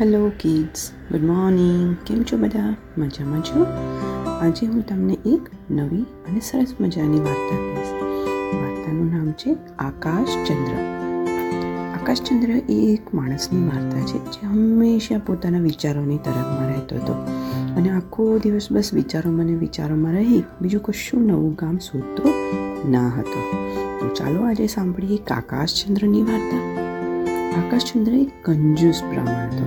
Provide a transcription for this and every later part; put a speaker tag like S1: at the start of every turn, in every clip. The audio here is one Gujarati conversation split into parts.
S1: Hello kids, good morning. કેમ છો બધા? મજામાં છો? આજે હું તમને એક નવી અને સરસ મજાની વાર્તા કહીશ. વાર્તાનું નામ છે આકાશચંદ્ર આકાશચંદ્ર એ એક માણસની વાર્તા છે જે હંમેશા પોતાના વિચારોની તરફમાં રહેતો હતો. અને આખો દિવસ બસ વિચારોમાં ને વિચારોમાં રહી બીજું કશું નવું કામ શોધતો ના હતો. તો ચાલો આજે સાંભળીએ એક આકાશચંદ્રની વાર્તા. આકાશચંદ્ર એક કંજૂસ બ્રાહ્મણ હતો.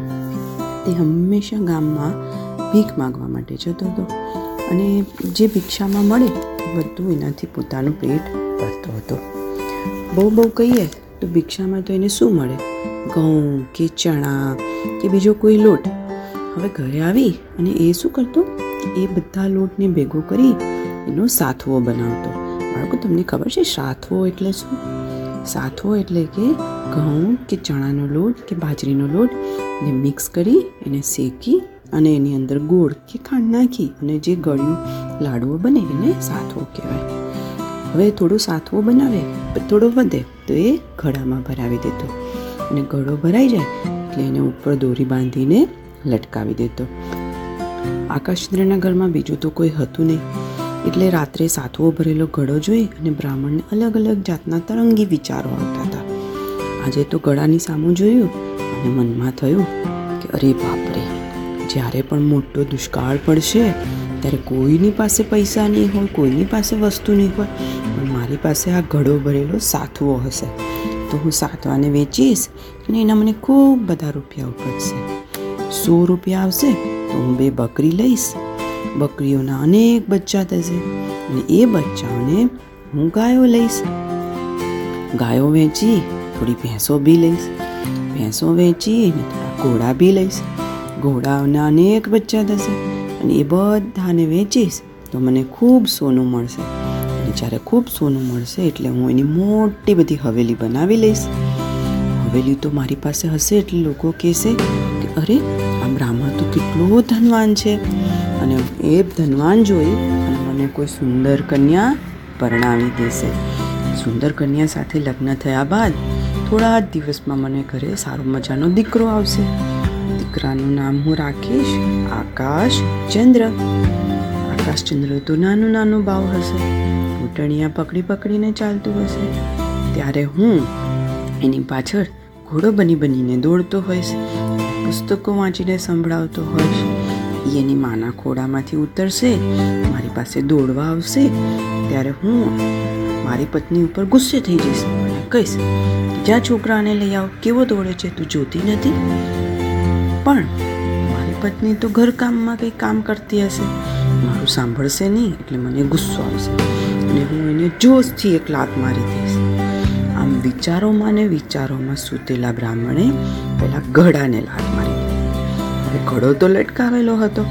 S1: તે હંમેશા ગામમાં ભીખ માગવા માટે જતો હતો અને જે ભિક્ષામાં મળે બધું એનાથી પોતાનું પેટ ભરતો હતો. બહુ બહુ કહીએ તો ભિક્ષામાં તો એને શું મળે? ઘઉં કે ચણા કે બીજો કોઈ લોટ? હવે ઘરે આવી અને એ શું કરતો? એ બધા લોટને ભેગો કરી એનો સાથવો બનાવતો. બાળકો, તમને ખબર છે, સાથવો એટલે શું? સાથવો એટલે કે ઘઉં કે ચણાનો લોટ કે બાજરીનો લોટ ને મિક્સ કરી એને શેકી અને એની અંદર ગોળ કે ખાંડ નાખી અને જે ગળ્યું લાડવો બને એને સાથવો કહેવાય. હવે થોડો સાથવો બનાવે, થોડો વધે તો એ ઘડામાં ભરાવી દેતો. અને ઘડો ભરાઈ જાય એટલે એને ઉપર દોરી બાંધીને લટકાવી દેતો. આકાશચંદ્રના ઘરમાં બીજું તો કોઈ હતું નહીં. એટલે રાત્રે સાતવો ભરેલો ઘડો જોઈ અને બ્રાહ્મણને અલગ અલગ જાતના તરંગી વિચારો આવતા હતા. આજે તો ગળાની સામું જોયું અને મનમાં થયું કે અરે બાપરે, જ્યારે પણ મોટો દુષ્કાળ પડશે, ત્યારે કોઈની પાસે પૈસા નહીં હોય, કોઈની પાસે વસ્તુ નહીં હોય, પણ મારી પાસે આ ઘડો ભરેલો સાતવો હશે. તો હું સાતવાને વેચીશ અને એના મને ખૂબ બધા રૂપિયા ઉપજશે સો રૂપિયા આવશે તો હું બે બકરી લઈશ બકરીઓના અનેક બચ્ચા થશે અને એ બચ્ચાઓને હું ગાયો લઈશ. ગાયો વેચી, થોડી ભેંસો બી લઈશ. ભેંસો વેચી અને થોડા ઘોડા બી લઈશ. ઘોડાઓના અનેક બચ્ચા થશે અને એ બધાને વેચીશ તો મને ખૂબ સોનું મળશે. અને જ્યારે ખૂબ સોનું મળશે એટલે હું એની મોટી બધી હવેલી બનાવી લઈશ. હવેલી તો મારી પાસે હશે એટલે લોકો કહેશે અરે, આ બ્રાહ્મણ તો કેટલો ધનવાન છે. અને એ ધનવાન જોઈ અને મને કોઈ સુંદર કન્યા પરણાવી દેશે. સુંદર કન્યા સાથે લગ્ન થયા બાદ થોડા જ દિવસમાં મને ઘરે સારો મજાનો દીકરો આવશે. દીકરાનું નામ હું રાખીશ આકાશ, ચંદ્ર. આકાશ ચંદ્ર તો નાનું નાનું ભાવ હશે. ઘૂંટણિયા પકડી પકડીને ચાલતું હશે. ત્યારે હું એની પાછળ ઘોડો બની બનીને દોડતો હોઈશ. પુસ્તકો વાંચીને સંભળાવતો હોઈશ. એની માના ખોડામાંથી ઉતરશે, મારી પાસે દોડવા આવશે, ત્યારે હું મારી પત્ની ઉપર ગુસ્સે થઈ જઈશ. અને કહીશ જ્યાં છોકરાને લઈ આવ, કેવો દોડે છે તું જોતી નથી? પણ મારી પત્ની તો ઘરકામમાં કંઈ કામ કરતી હશે. મારું સાંભળશે નહીં, એટલે મને ગુસ્સો આવશે. અને હું એને જોશથી એક લાત મારી દઈશ. આમ વિચારોમાં ને વિચારોમાં સૂતેલા બ્રાહ્મણે પેલા ઘડાને લાત મારી. હવે ઘડો તો લટકાવેલો હતો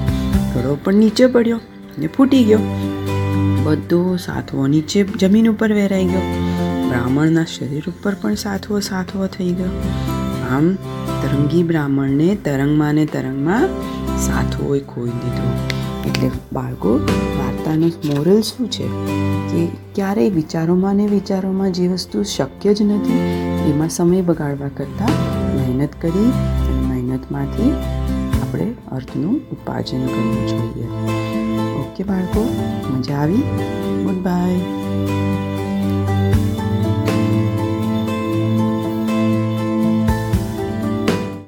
S1: ઘડો પણ નીચે પડ્યો અને ફૂટી ગયો. બધો સાથવો નીચે જમીન ઉપર વેરાઈ ગયો. બ્રાહ્મણના શરીર ઉપર પણ સાથવો સાથવો થઈ ગયો. આમ તરંગી બ્રાહ્મણને તરંગમાં ને તરંગમાં સાથવો ખોઈ દીધો. એટલે બાળકો, વાર્તાનો મોરલ શું છે? કે ક્યારેય વિચારોમાં ને વિચારોમાં જે વસ્તુ શક્ય જ નથી, એમાં સમય બગાડવા કરતાં મહેનત કરી અને મહેનતમાંથી આપણે અર્થનું ઉપાર્જન કરવું જોઈએ. ઓકે બાળકો, મજા આવી? Good bye